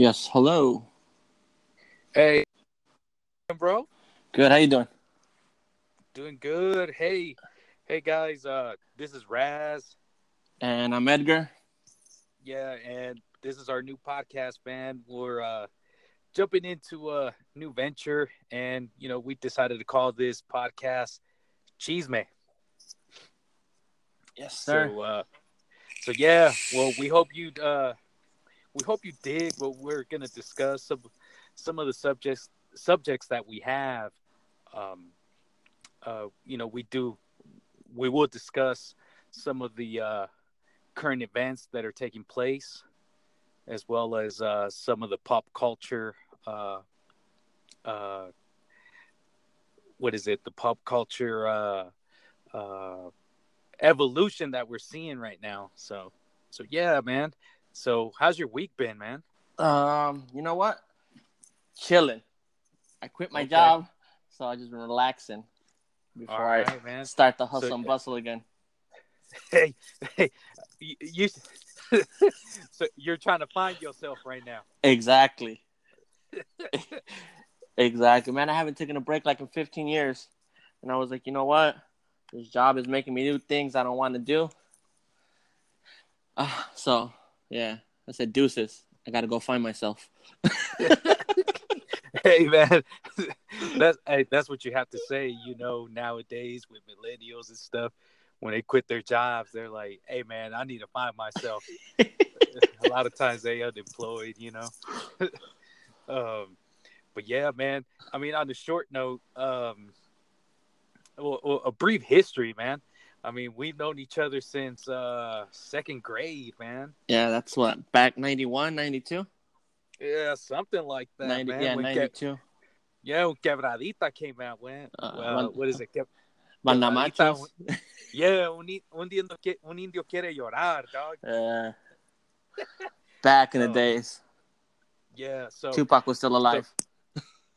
Yes, hello. Hey, bro. Good. How you doing? Doing good. Hey, hey guys. Uh, this is Raz. And I'm Edgar. Yeah, and this is our new podcast, man. We're uh jumping into a new venture, and you know we decided to call this podcast Cheese Man. Yes, sir. So, uh, so yeah. Well, we hope you uh we hope you dig what we're gonna discuss some some of the subjects subjects that we have. Um, uh, you know, we do we will discuss some of the uh, current events that are taking place, as well as uh, some of the pop culture. Uh, uh, what is it? The pop culture uh, evolution that we're seeing right now. So, so yeah, man. So, how's your week been, man? Um, you know what? Chilling. I quit my Okay. job, so I just been relaxing before All I man. start the hustle So- and bustle again. Hey, hey, you, you so you're trying to find yourself right now. Exactly. exactly, man. I haven't taken a break like in 15 years, and I was like, you know what? This job is making me do things I don't want to do. Uh, so, yeah, I said deuces. I got to go find myself. Hey, man, that's hey, that's what you have to say. You know, nowadays with millennials and stuff, when they quit their jobs, they're like, "Hey, man, I need to find myself." a lot of times they unemployed, you know. um, but yeah, man. I mean, on the short note, um, well, well, a brief history, man. I mean, we've known each other since uh second grade, man. Yeah, that's what back 91, 92? Yeah, something like that, 90, man. yeah, When Ke- 92. yeah, when Quebradita came out, when Uh, uh, when- what is it? Que- Bandamachos. yeah, un, un, indio, que- un indio quiere llorar, dog. Uh, back in the Oh. days, Yeah, so Tupac was still alive.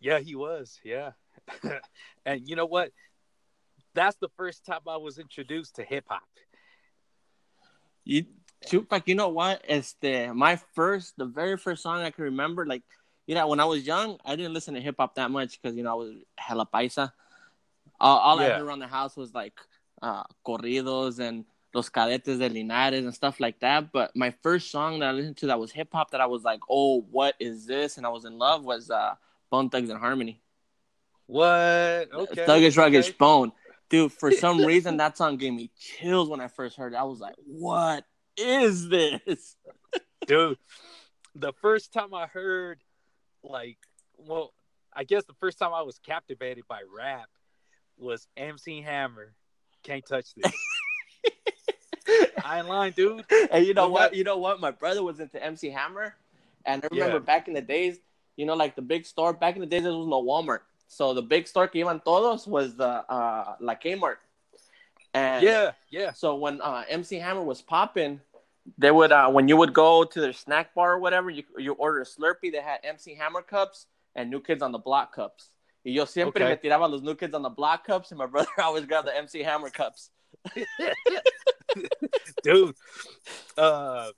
Yeah, he was. Yeah. and you know what? That's the first time I was introduced to hip hop. You Tupac, you know what? It's the my first, the very first song I can remember. Like, you know, when I was young, I didn't listen to hip hop that much because you know I was hella paisa. All, all I heard around the house was like uh, corridos and los cadetes de Linares and stuff like that. But my first song that I listened to that was hip hop that I was like, oh, what is this? And I was in love was uh, Bone Thugs and Harmony. What? Okay. Thuggish Ruggish okay. Bone. Dude, for some reason that song gave me chills when I first heard it. I was like, what is this? Dude, the first time I heard, like, well, I guess the first time I was captivated by rap was MC Hammer. Can't touch this. I ain't lying, dude. And you know Well, what? You know what? My brother was into MC Hammer. And I remember Yeah. back in the days, you know, like the big store, back in the days, there was no Walmart. So the big store que iban todos was the uh, La Kmart. And Yeah, yeah. So when uh, MC Hammer was popping, they would uh, when you would go to their snack bar or whatever, you you order a Slurpee. They had MC Hammer cups and New Kids on the Block cups. Y yo siempre Okay. me tiraba los New Kids on the Block cups, and my brother always grabbed the MC Hammer cups. dude. Uh,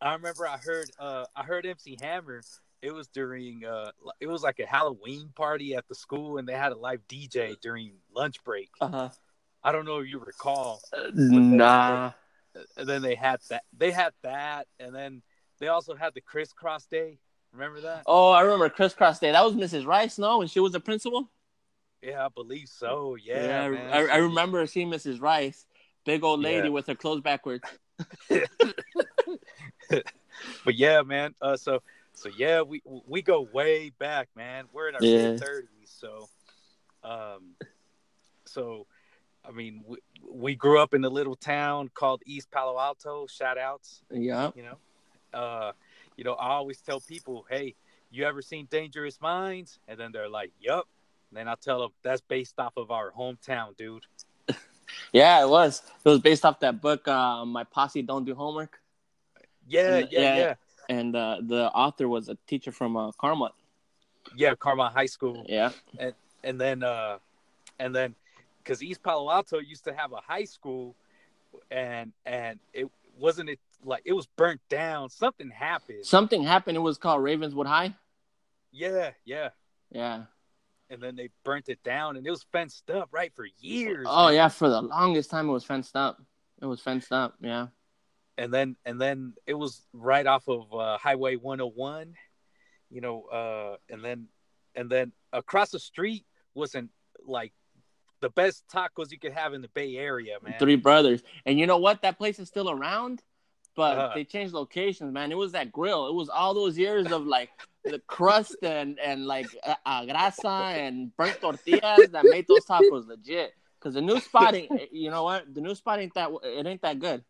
I remember I heard uh I heard MC Hammer. It was during uh it was like a Halloween party at the school, and they had a live DJ during lunch break. Uh-huh. I don't know if you recall. Nah. And then they had that. They had that, and then they also had the crisscross day. Remember that? Oh, I remember Crisscross Day. That was Mrs. Rice, no, when she was the principal. Yeah, I believe so. Yeah, I- I, I remember seeing Mrs. Rice, big old lady Yeah. with her clothes backwards. but yeah, man. Uh, so so yeah, we we go way back, man. We're in our Yeah. mid thirties, so um, so I mean, we, we grew up in a little town called East Palo Alto. Shout outs, Yeah. you know. Uh, you know, I always tell people, hey, you ever seen Dangerous Minds? And then they're like, yup. And then I tell them that's based off of our hometown, dude. Yeah, it was. It was based off that book, uh, My Posse Don't Do Homework. Yeah, yeah, yeah. yeah, And uh, the author was a teacher from uh, Carmel. yeah. Carmel High School. Yeah. and then uh and then because east palo alto used to have a high school and and it wasn't it like it was burnt down. Something happened. Something happened. It was called Ravenswood High. yeah, yeah. Yeah. And then they burnt it down, and it was fenced up right for years. Oh man. yeah, for the longest time it was fenced up. It was fenced up. Yeah. And then and then it was right off of uh, Highway 101, you know, uh, and then and then across the street wasn't like the best tacos you could have in the Bay Area, man. Three brothers. And you know what? That place is still around, but Uh-huh. they changed locations, man. It was that grill. It was all those years of like the crust and and like uh, uh, grasa and burnt tortillas that made those tacos legit. Because the new spot, ain't, you know what? The new spot ain't that it ain't that good.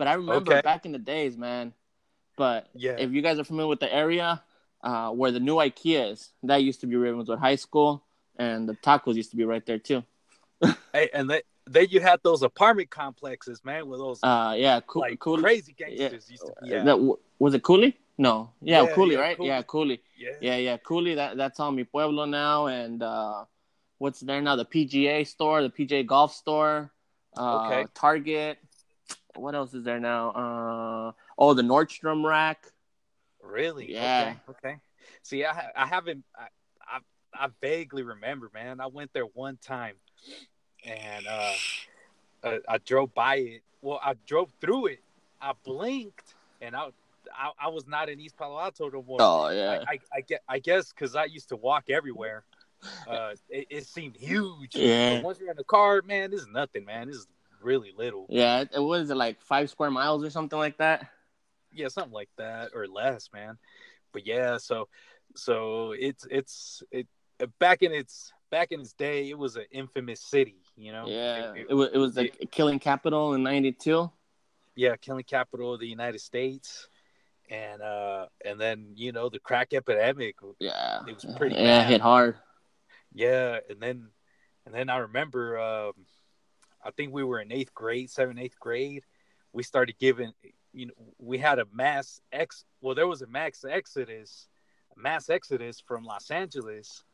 But I remember Okay. back in the days, man. But Yeah. if you guys are familiar with the area uh, where the new IKEA is, that used to be Ravenswood High School, and the tacos used to be right there too. Hey, and then then you had those apartment complexes, man, with those Uh, yeah, cool, like cool. crazy gangsters used to. Yeah. That, was it Cooley? No. Yeah, Yeah, Cooley, yeah, right? Cooley. Yeah, Cooley. yeah, Yeah, yeah, Cooley. That that's on mi pueblo now, and uh, what's there now? The PGA store, the PGA golf store, uh, Okay. Target. What else is there now? Uh, oh, the Nordstrom rack. Really? Yeah. Okay. okay. See, I I haven't I, I I vaguely remember, man. I went there one time, and uh, uh, I drove by it. Well, I drove through it. I blinked, and I I, I was not in East Palo Alto no more. Oh yeah, I, I, I get I guess because I used to walk everywhere. Uh, it, it seemed huge. Yeah. But once you're in the car, man, this is nothing, man. This is really little. yeah. It, it was like five square miles or something like that. yeah something like that or less man but yeah so so it's it's it back in its back in its day it was an infamous city you know Yeah, It- it, was it was the killing capital in '92. yeah killing capital of the united states and uh and then you know the crack epidemic Yeah, It was pretty Yeah, bad. hit hard. yeah and then and then i remember um i think we were in eighth grade seventh eighth grade we started giving you know we had a mass ex well there was a mass exodus a mass exodus from los angeles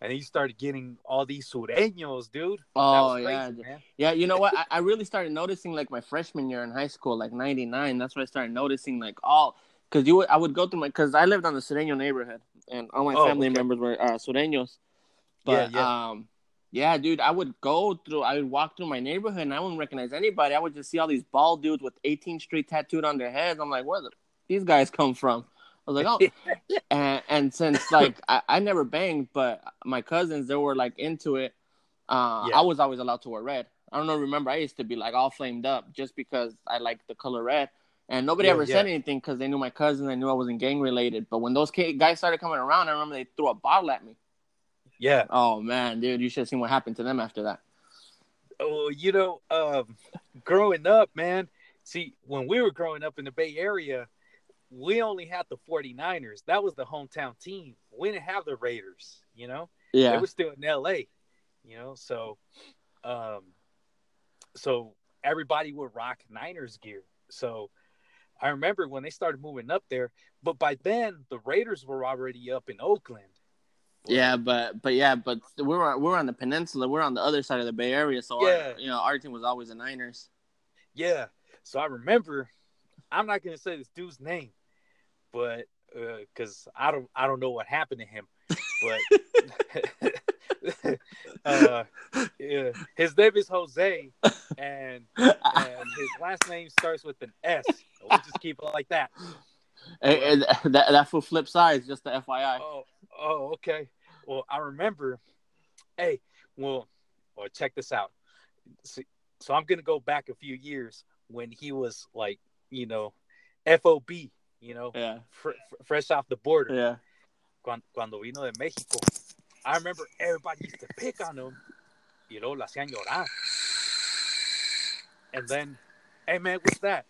and you started getting all these sureños dude Oh was yeah, man. Yeah, you know what? I, I really started noticing like my freshman year in high school, like '99. That's when I started noticing like all because you would, I would go through my because I lived on the Sureño neighborhood and all my Oh, family okay. members were uh, Sureños. But Yeah, um, yeah, dude, I would go through. I would walk through my neighborhood and I wouldn't recognize anybody. I would just see all these bald dudes with 18th Street tattooed on their heads. I'm like, where the these guys come from? I was like, oh, and, and since like I, I never banged, but my cousins they were like into it. Uh, Yeah. I was always allowed to wear red. I don't know. Remember, I used to be like all flamed up just because I liked the color red, and nobody Yeah, ever yeah. said anything because they knew my cousins. They knew I wasn't gang related. But when those guys started coming around, I remember they threw a bottle at me. Yeah Oh man, dude, you should have seen what happened to them after that. oh you know um growing up man see when we were growing up in the bay area we only had the 49ers that was the hometown team we didn't have the raiders you know they Yeah, were still in LA, you know. So, um, so everybody would rock Niners gear. So, I remember when they started moving up there, but by then the Raiders were already up in Oakland. Yeah, but but yeah, but we were we're on the peninsula. We're on the other side of the Bay Area, so Yeah. our, you know our team was always the Niners. Yeah. So I remember, I'm not gonna say this dude's name, but because I don't I don't know what happened to him, but uh, yeah, his name is Jose, and and his last name starts with an S. We'll just keep it like that. Hey, hey, that that fool flip sides, just the FYI. Oh, oh, okay. Well, I remember. Hey, well, well, check this out. See, so I'm gonna go back a few years when he was like, you know, FOB, you know, Yeah, fr- fr- fresh off the border. yeah. Cuando, cuando vino de Mexico, I remember everybody used to pick on him. You know, la hacían llorar. And then, hey man, what's that?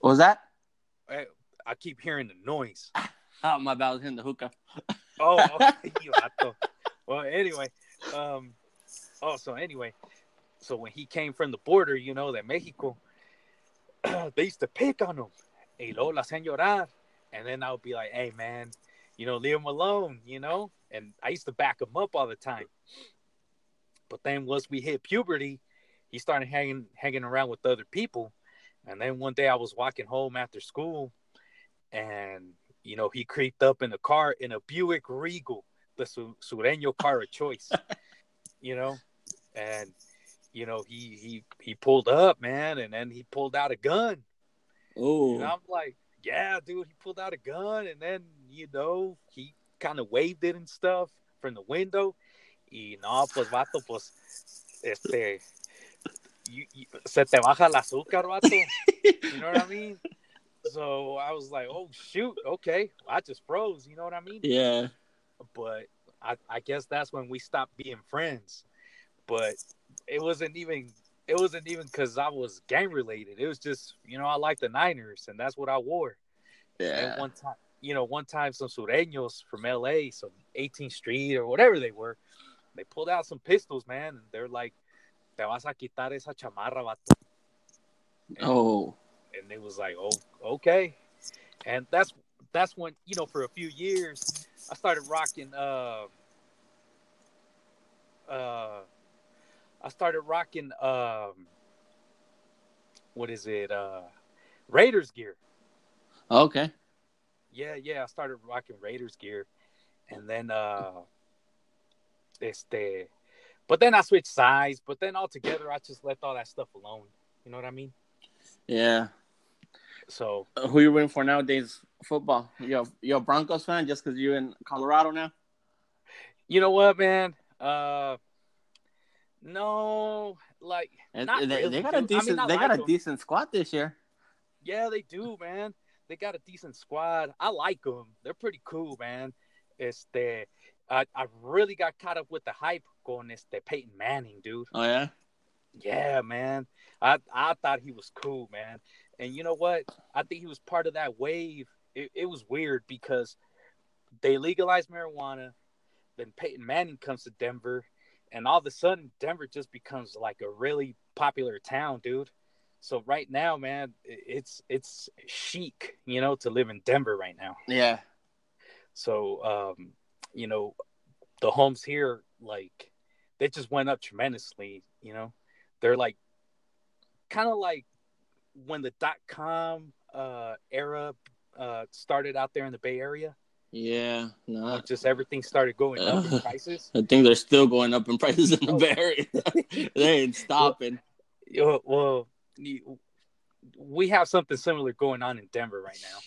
What was that? Hey, I keep hearing the noise. Oh, my bad. I was hitting the hookah. Oh, okay, you well, anyway, um, oh, so anyway, so when he came from the border, you know, that Mexico, they used to pick on him. Hey, lo, la hacían. And then I would be like, hey, man, you know, leave him alone, you know? And I used to back him up all the time. But then once we hit puberty, he started hanging hanging around with other people. And then one day I was walking home after school, and you know he creeped up in the car in a Buick Regal, the Su- Sureño car of choice. you know, and you know he he he pulled up, man, and then he pulled out a gun. Oh, And I'm like, yeah, dude, he pulled out a gun, and then you know he kind of waved it and stuff from the window. Y no, pues vato, pues este, you, you- se te baja el azúcar, vato. You know what I mean? So I was like, oh shoot, okay, I just froze. You know what I mean? yeah. But I, I guess that's when we stopped being friends. But it wasn't even it wasn't even because I was gang related. It was just you know I like the Niners and that's what I wore. Yeah. And one time, you know, one time some sureños from LA, some 18th Street or whatever they were, they pulled out some pistols, man, and they're like, "Te vas a quitar esa chamarra, vato." And, Oh. And it was like, "Oh, okay." And that's that's when you know, for a few years, I started rocking. Uh, uh, I started rocking. Um, what is it? Uh, Raiders gear. Okay. Yeah, yeah, I started rocking Raiders gear, and then uh, este, but then I switched sides. But then altogether, I just left all that stuff alone. You know what I mean? Yeah. So Uh, Who you rooting for nowadays? Football. You're you're a Broncos fan just because you're in Colorado now. you know what, man? Uh, no, like Not they, really, they got a dude. I mean, decent they got like a 'em. decent squad this year. yeah, they do, man. They got a decent squad. I like them. They're pretty cool, man. Este, I I really got caught up with the hype going this. They Peyton Manning, dude. Oh yeah. Yeah, man. I I thought he was cool, man. And you know what? I think he was part of that wave. It, it was weird because they legalized marijuana, then Peyton Manning comes to Denver, and all of a sudden Denver just becomes like a really popular town, dude. So right now, man, it's it's chic, you know, to live in Denver right now. Yeah. So, um, you know, the homes here, like, they just went up tremendously. You know, they're like, kind of like when the dot com uh, era uh, started out there in the Bay Area. Yeah. No. just everything started going up in prices. I think they're still going up in prices in the Oh. Bay Area. they ain't stopping. Yo, Well, we have something similar going on in Denver right now.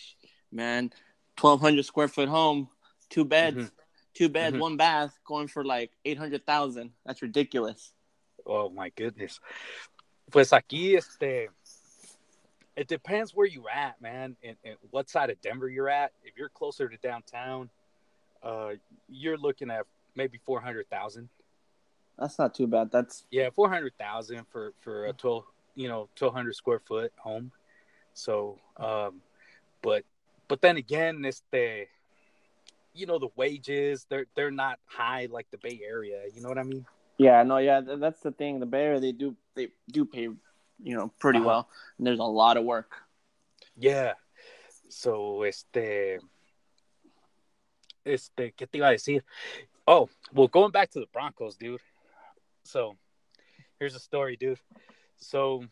Man, twelve hundred square foot home, two beds, Mhm. two beds, Mhm. one bath, going for like eight hundred thousand. That's ridiculous. Oh my goodness. Pues aquí, este, it depends where you're at, man, and, and what side of Denver you're at. If you're closer to downtown, uh, you're looking at maybe four hundred thousand. That's not too bad. That's Yeah, four hundred thousand for for a twelve, you know, twelve hundred square foot home. So, um, but but then again, it's the, you know, the wages they're they're not high like the Bay Area. You know what I mean? yeah, no, yeah. That's the thing. The Bay Area, they do they do pay, you know, pretty Uh-huh. well. And there's a lot of work. Yeah. So, este. Este, ¿qué te iba a decir? Oh, well, going back to the Broncos, dude. So, here's a story, dude. So,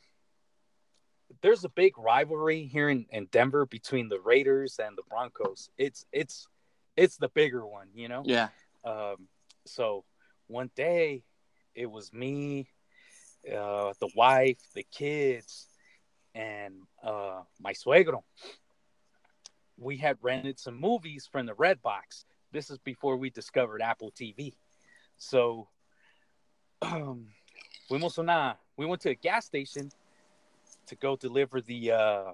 there's a big rivalry here in, in Denver between the Raiders and the Broncos. It's it's it's the bigger one, you know. Yeah. Um, so one day it was me, uh, the wife, the kids, and uh, my suegro. We had rented some movies from the Red Box. This is before we discovered Apple TV. So um, fuimos una, we went to a gas station to go deliver the, uh,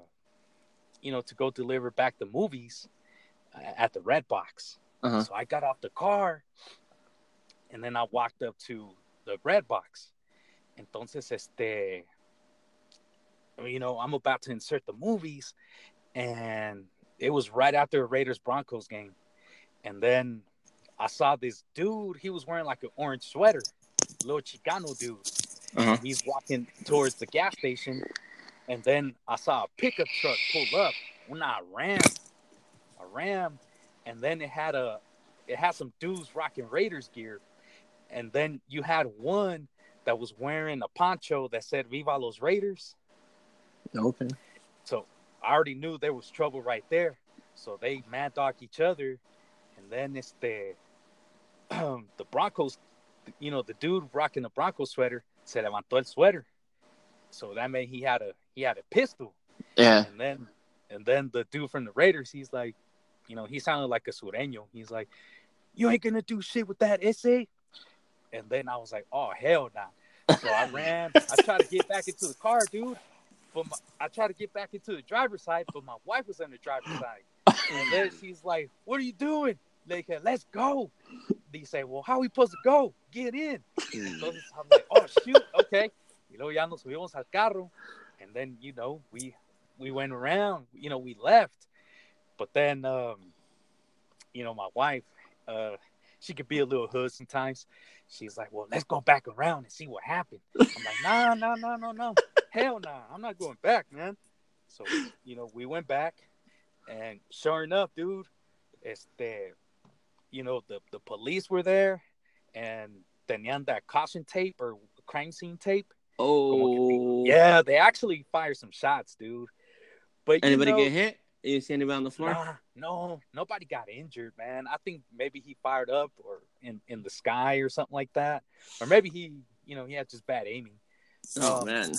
you know, to go deliver back the movies uh, at the Red Box. Uh-huh. So I got off the car and then I walked up to the red box. Entonces, este, you know, I'm about to insert the movies and it was right after a Raiders Broncos game. And then I saw this dude, he was wearing like an orange sweater, little Chicano dude. Uh-huh. He's walking towards the gas station. And then I saw a pickup truck pull up, When I Ram, a Ram, and then it had a, it had some dudes rocking Raiders gear, and then you had one that was wearing a poncho that said "Viva los Raiders." Okay. So I already knew there was trouble right there. So they mad dog each other, and then it's the the Broncos. You know, the dude rocking the Bronco sweater se levantó el sweater, so that meant he had a he had a pistol. Yeah. And then and then the dude from the Raiders, he's like, you know, he sounded like a sureño. He's like, "You ain't gonna do shit with that essay." And then I was like, "Oh hell nah!" So I ran. I tried to get back into the car, dude. But my, I tried to get back into the driver's side, but my wife was on the driver's side. And then she's like, "What are you doing?" Like, let's go. They say, "Well, how are we supposed to go? Get in." Entonces I'm like, "Oh shoot, okay." Y luego ya nos subimos al carro, and then you know we we went around. You know we left, but then um, you know my wife, uh, she could be a little hood sometimes. She's like, "Well, let's go back around and see what happened." I'm like, "Nah, nah, nah, no, no, hell nah, I'm not going back, man." So you know we went back, and sure enough, dude, it's there. you know the the police were there, and tenían that caution tape or crime scene tape. Oh. Yeah, they actually fired some shots, dude. But you Anybody know, get hit? You see anybody on the floor? Nah, no, nobody got injured, man. I think maybe he fired up or in, in the sky or something like that. Or maybe he, you know, he had just bad aiming. Oh Um, man.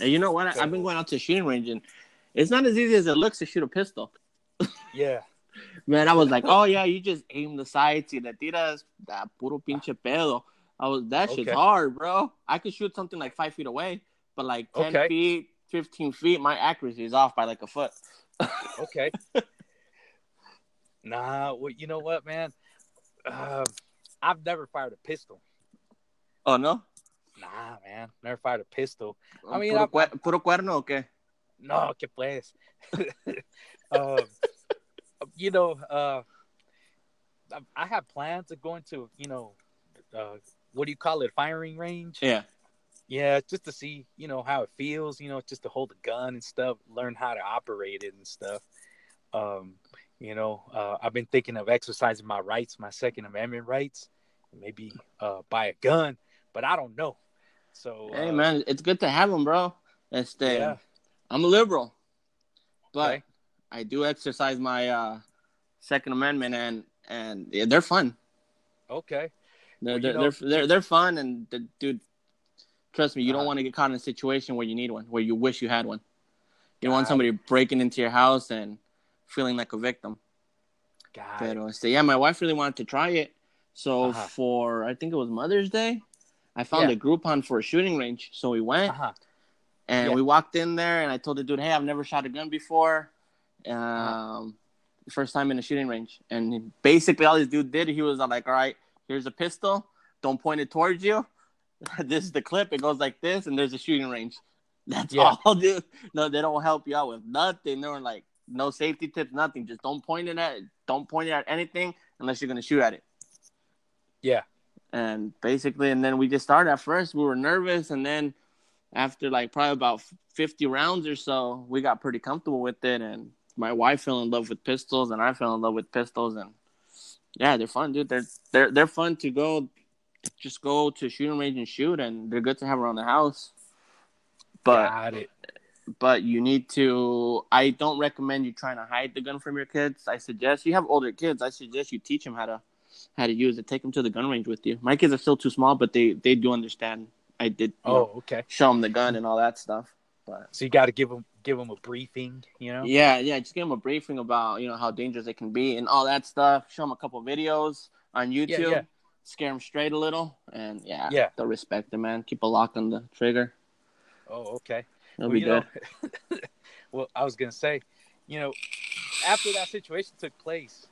And you know what? So- I've been going out to shooting range and it's not as easy as it looks to shoot a pistol. Yeah. Man, I was like, oh yeah, you just aim the sights y le tiras that puro pinche pedo. I was that shit's Okay. hard, bro. I could shoot something like five feet away, but like ten Okay. feet, fifteen feet, my accuracy is off by like a foot. Okay. nah, well, you know what, man? Um, I've never fired a pistol. Oh no? Nah, man. Never fired a pistol. I mean, puro, I- puro cuerno okay. No, que pues. um, you know, uh, I- I have plans of going to, you know, uh, what do you call it, firing range? Yeah. Yeah, just to see, you know, how it feels, you know, just to hold a gun and stuff, learn how to operate it and stuff. Um, you know, uh, I've been thinking of exercising my rights, my Second Amendment rights, maybe uh, buy a gun, but I don't know. So, Hey uh, man, it's good to have them, bro. Este, yeah, I'm a liberal, but Okay. I do exercise my uh, Second Amendment, and and yeah, they're fun. okay, They're Well, they're, know- they're they're they're fun, and the, dude, trust me, you don't Uh-huh. want to get caught in a situation where you need one, where you wish you had one. You don't want somebody breaking into your house and feeling like a victim. got it. Pero este, yeah, my wife really wanted to try it, so Uh-huh. for I think it was Mother's Day, I found Yeah. a Groupon for a shooting range, so we went. Uh-huh. And Yeah. we walked in there, and I told the dude, "Hey, I've never shot a gun before. Um, Uh-huh. first time in a shooting range." And basically, all this dude did, he was like, "All right, here's a pistol. Don't point it towards you. this is the clip. It goes like this, and there's a shooting range. That's Yeah. all, dude. No, they don't help you out with nothing. They're like, no safety tips, nothing. Just don't point it at, don't point it at anything unless you're gonna shoot at it." Yeah. And basically, and then we just started. At first, we were nervous, and then after like probably about 50 rounds or so, we got pretty comfortable with it. And my wife fell in love with pistols, and I fell in love with pistols. And yeah, they're fun, dude. They're they're they're fun to go, just go to shooting range and shoot, and they're good to have around the house. But but you need to. I don't recommend you trying to hide the gun from your kids. I suggest you have older kids. I suggest you teach them how to how to use it. Take them to the gun range with you. My kids are still too small, but they they do understand. I did. you oh, know, Oh, okay. show them the gun and all that stuff. But So you got to give them give them a briefing, you know? yeah, yeah, just give them a briefing about you know how dangerous it can be and all that stuff. Show them a couple videos on YouTube. yeah. Scare them straight a little, and yeah, Yeah. they'll respect it, man. Keep a lock on the trigger. Oh, okay. It'll Well, be good. know, well, I was gonna say, you know, after that situation took place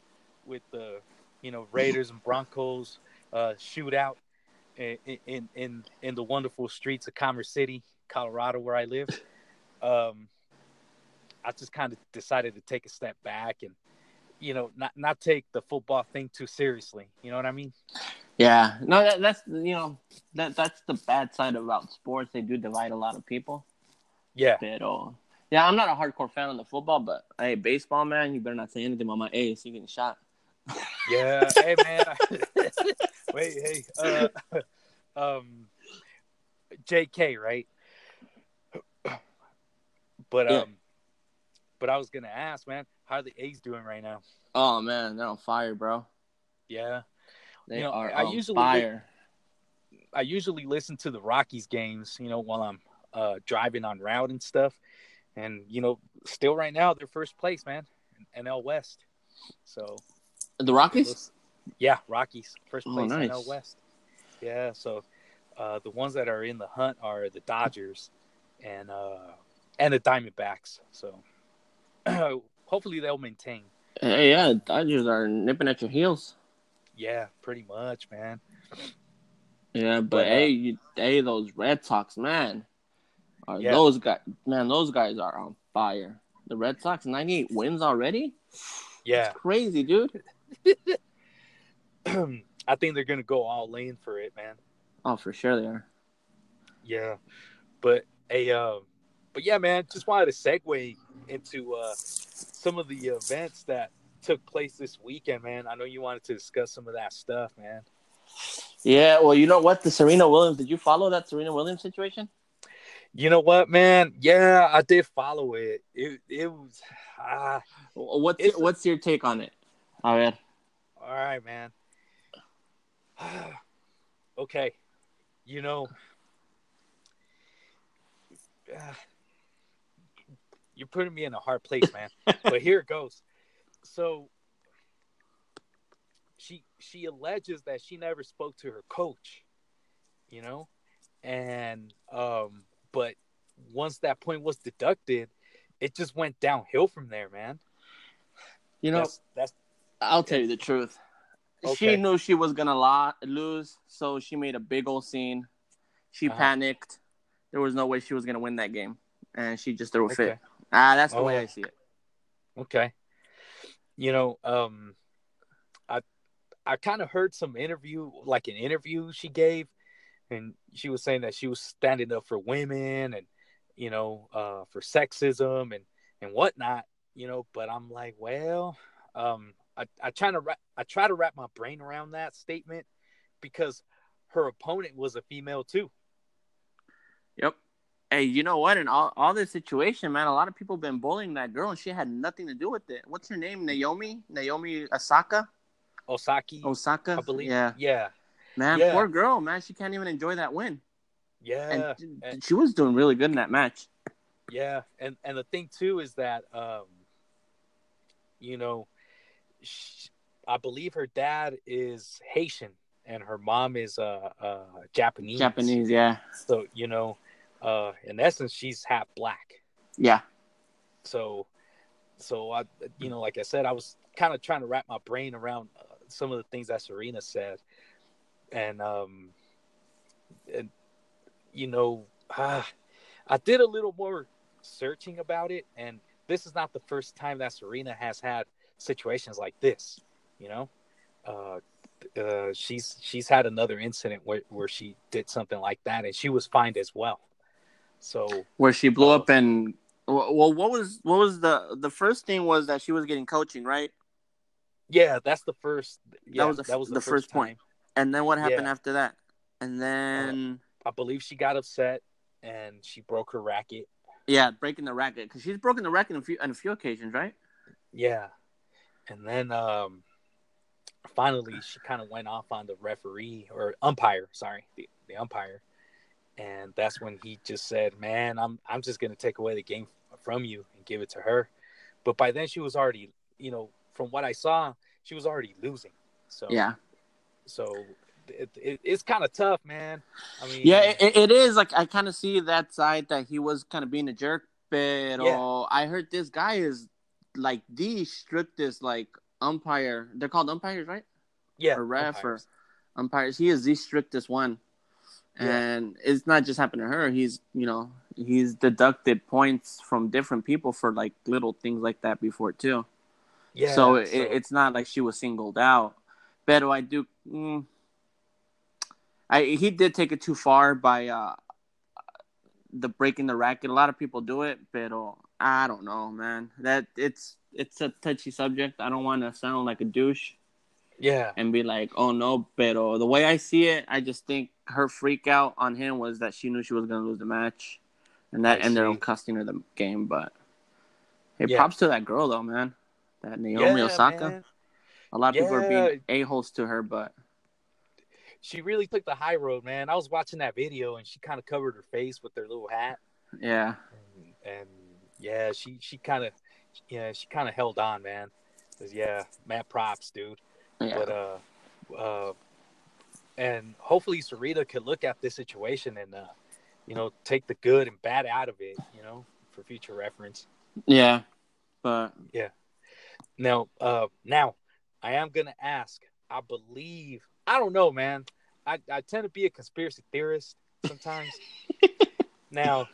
with the, you know, Raiders and Broncos uh, shootout in, in in in the wonderful streets of Commerce City, Colorado, where I live, um, I just kind of decided to take a step back and, you know, not not take the football thing too seriously. You know what I mean? Yeah, no, that, that's you know that that's the bad side about sports. They do divide a lot of people. Yeah. Pero yeah, I'm not a hardcore fan of the football, but hey, baseball man, you better not say anything about my A's. You getting shot. Yeah. hey, man. Wait, hey. Uh, um, JK, right? But Yeah. um, but I was gonna ask, man, how are the A's doing right now? Oh man, they're on fire, bro. Yeah, They You know, are I usually fire. I usually listen to the Rockies games, you know, while I'm uh driving on route and stuff, and you know, still right now they're first place, man, NL West. So The Rockies? Yeah, Rockies first Oh, place nice. NL West. Yeah, so uh, the ones that are in the hunt are the Dodgers and uh, and the Diamondbacks. So hopefully they'll maintain. Hey, yeah, Dodgers are nipping at your heels. Yeah, pretty much, man. Yeah, but, But, uh, hey, you, hey, those Red Sox, man, are Yeah. those guys? Man, those guys are on fire. The Red Sox, ninety-eight wins already. Yeah, Crazy, dude. I think they're gonna go all in for it, man. Oh, for sure they are. Yeah, but a uh, but yeah, man. Just wanted to segue into uh, some of the events that took place this weekend, man. I know you wanted to discuss some of that stuff, man. Yeah, well, you know what? The Serena Williams. Did you follow that Serena Williams situation? You know what, man? Yeah, I did follow it. It it was ah, What's your, what's your take on it? All right. All right, man. okay, you know, ah, you're putting me in a hard place, man. but here it goes. So she she alleges that she never spoke to her coach, you know, and um, but once that point was deducted, it just went downhill from there, man. You know, that's, that's I'll tell you the truth. Okay. She knew she was gonna lo- lose, so she made a big old scene. She Uh-huh. panicked. There was no way she was gonna win that game, and she just threw a fit. Ah, that's the way Oh. I see it. Okay. You know, um I I kind of heard some interview like an interview she gave and she was saying that she was standing up for women and you know, uh for sexism and and whatnot, you know, but I'm like, well, um I I try to I try to wrap my brain around that statement because her opponent was a female too. Yep. Hey, you know what? In all, all this situation, man, a lot of people been bullying that girl, and she had nothing to do with it. What's her name? Naomi? Naomi Osaka? Osaki, Osaka? I believe. Yeah. Yeah. Man, Yeah. poor girl, man. She can't even enjoy that win. Yeah. and and- she was doing really good in that match. Yeah, and and the thing too is that um, you know, sh I believe her dad is Haitian and her mom is uh, uh Japanese. Japanese, yeah. So you know, uh, in essence, she's half black. Yeah. So, so I, you know, like I said, I was kind of trying to wrap my brain around uh, some of the things that Serena said, and um, and you know, ah, I did a little more searching about it, and this is not the first time that Serena has had situations like this. You know, uh, uh, she's she's had another incident where where she did something like that, and she was fined as well. So Where she blew Oh. up and well, what was what was the the first thing was that she was getting coaching, right? yeah, that's the first. Yeah, was the f- the first point. And then what happened Yeah. after that? And then I believe she got upset and she broke her racket. yeah, breaking the racket because she's broken the racket on a few on a few occasions, right? Yeah, and then um, finally she kind of went off on the referee or umpire. Sorry, the, the umpire, and that's when he just said, "Man, I'm I'm just gonna take away the game from you and give it to her." But by then she was already, you know, from what I saw, she was already losing. So Yeah, so it, it, it's kind of tough, man. I mean, yeah, it, it is like I kind of see that side that he was kind of being a jerk, but Yeah. Oh, I heard this guy is like the strictest like umpire. They're called umpires, right? yeah, or ref umpires. or umpires. He is the strictest one, Yeah. and it's not just happened to her. He's you know he's deducted points from different people for like little things like that before too. yeah. so, it, it's not like she was singled out. But I do. Mm, I he did take it too far by uh the breaking the racket. A lot of people do it, but uh, I don't know, man. That it's it's a touchy subject. I don't want to sound like a douche yeah, and be like, oh no, pero the way I see it, I just think her freak out on him was that she knew she was gonna lose the match. and that I ended see. up costing her the game. But it Yeah. props to that girl though, man. That Naomi Yeah, Osaka. man. A lot of people are being a holes to her, but She really took the high road, man. I was watching that video and she kind of covered her face with her little hat. yeah, and, and yeah, she she kind of yeah she kind of held on, man Yeah, mad props, dude. Yeah, But uh, uh, and hopefully Serena could look at this situation and uh, you know, take the good and bad out of it, you know, for future reference. yeah. But yeah. Now, uh, now I am gonna ask. I believe I don't know, man. I, I tend to be a conspiracy theorist sometimes. now,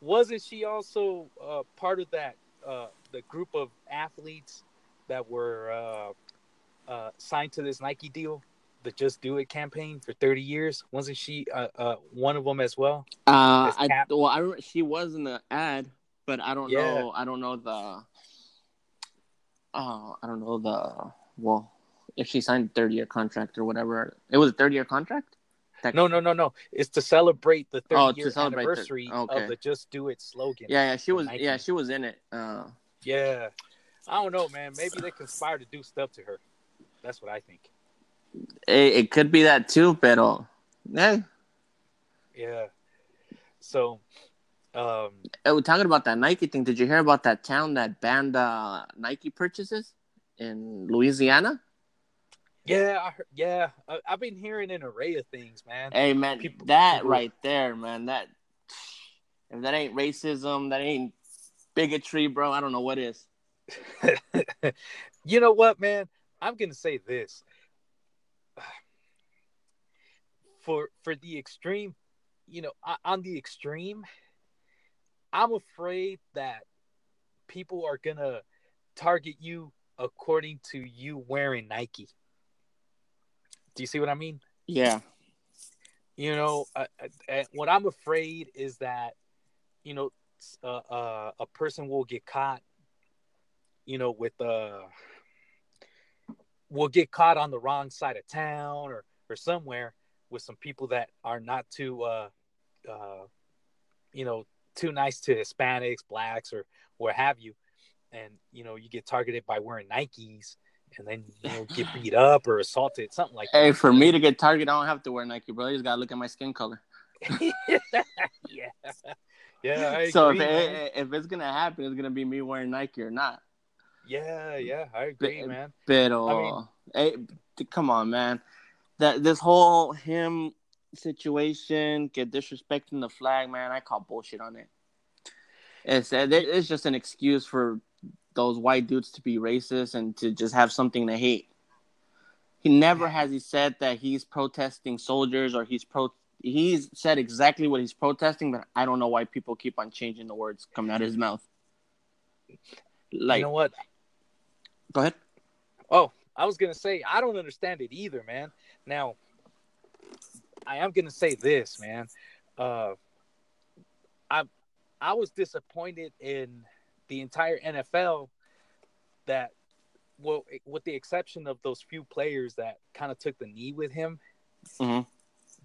wasn't she also uh, part of that uh, the group of athletes that were uh, signed to this Nike deal, the Just Do It campaign for thirty years? Wasn't she uh, uh, one of them as well? uh, As I well, I re- she was in the ad, but I don't Yeah. know. I don't know the. Oh, I don't know the well. If she signed a third year contract or whatever, it was a 30 year contract. No, no, no, no. It's to celebrate the 30 Oh, year celebrate the- anniversary okay. of the Just Do It slogan. Yeah, yeah, she was. Nike. Yeah, she was in it. Uh, Yeah. I don't know, man. Maybe they conspired to do stuff to her. That's what I think. it, it could be that too, but uh, yeah. Yeah. So, um, Hey, we're talking about that Nike thing. Did you hear about that town that banned uh, Nike purchases in Louisiana? yeah, I heard, yeah, I, I've been hearing an array of things, man. Hey man, People- that people- right there, man. That if that ain't racism, that ain't bigotry, bro. I don't know what is. you know what, man? I'm gonna say this. For for the extreme, you know, on the extreme, I'm afraid that people are gonna target you according to you wearing Nike. Do you see what I mean? Yeah, you know uh, uh, what i'm afraid is that you know uh, uh, a person will get caught you know with uh will get caught on the wrong side of town or or somewhere with some people that are not too uh uh you know too nice to hispanics blacks or what have you and you know you get targeted by wearing nikes and then you know get beat up or assaulted something like Hey, that for me to get targeted, I don't have to wear Nike, bro. You just gotta look at my skin color. yeah, yeah. I so agree, if it, if it's gonna happen, it's gonna be me wearing Nike or not. Yeah, yeah, I agree, But- man. But I mean- hey, come on, man. That this whole him situation, get disrespecting the flag, man. I call bullshit on it. It's it- it's just an excuse for those white dudes to be racist and to just have something to hate. He never has he said that he's protesting soldiers or he's pro. He's said exactly what he's protesting, but I don't know why people keep on changing the words coming out of his mouth. Like, you know what? Go ahead. Oh, I was gonna say I don't understand it either, man. Now, I am gonna say this, man. Uh, I I was disappointed in the entire NFL that, well, with the exception of those few players that kind of took the knee with him, Mhm.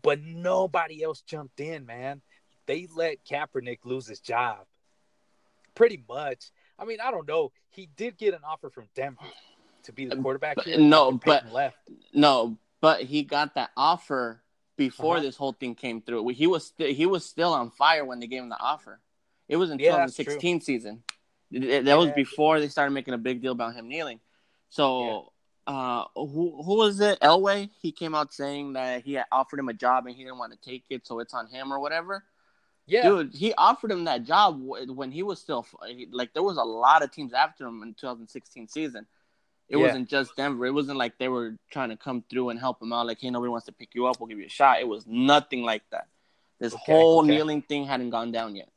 but nobody else jumped in, man. They let Kaepernick lose his job, pretty much. I mean, I don't know. He did get an offer from Denver to be the quarterback. but- here no, but- left. No, but he got that offer before Uh-huh. this whole thing came through. He was st- he was still on fire when they gave him the offer. It was in Yeah, that's 2016 season. It- it- that was before they started making a big deal about him kneeling. So, uh, who who was it? Elway. He came out saying that he had offered him a job and he didn't want to take it, so it's on him or whatever. Yeah, Dude, he offered him that job when he was still like there was a lot of teams after him in 2016 season. It Yeah. wasn't just Denver. It wasn't like they were trying to come through and help him out. Like, hey, nobody wants to pick you up. We'll give you a shot. It was nothing like that. This Okay, whole okay. kneeling thing hadn't gone down yet.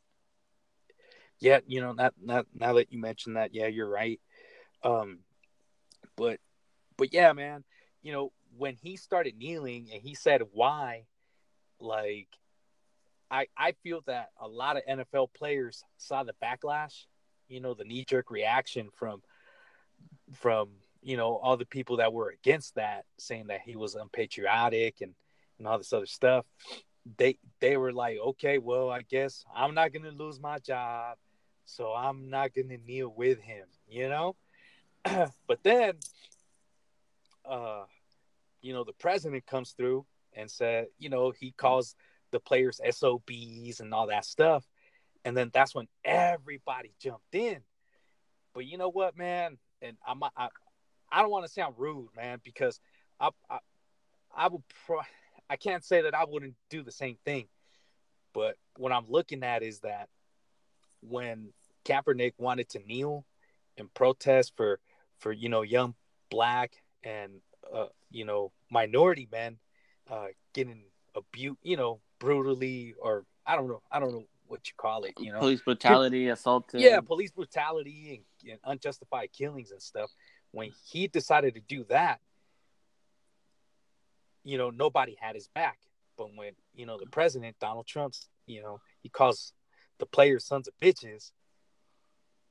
yeah. You know, not not now that you mentioned that, yeah, you're right. Um, but but yeah, man. You know, when he started kneeling and he said why, like, I I feel that a lot of NFL players saw the backlash. You know, the knee jerk reaction from from you know all the people that were against that, saying that he was unpatriotic and and all this other stuff. they they were like, okay, well, I guess I'm not gonna lose my job, so I'm not gonna kneel with him, you know. but then, uh, you know, the president comes through and said, you know, he calls the players SOBs and all that stuff, and then that's when everybody jumped in. But you know what, man, and I'm I, I don't want to sound rude, man, because I I, I would pro- I can't say that I wouldn't do the same thing. But what I'm looking at is that when Kaepernick wanted to kneel and protest for for you know young black and uh, you know minority men uh, getting abused, you know, brutally or I don't know, I don't know what you call it, you know, police brutality, assaulted. Uh, yeah, police brutality and, and unjustified killings and stuff. When he decided to do that, you know, nobody had his back. But when, you know, the president, Donald Trump's, you know, he calls the players sons of bitches,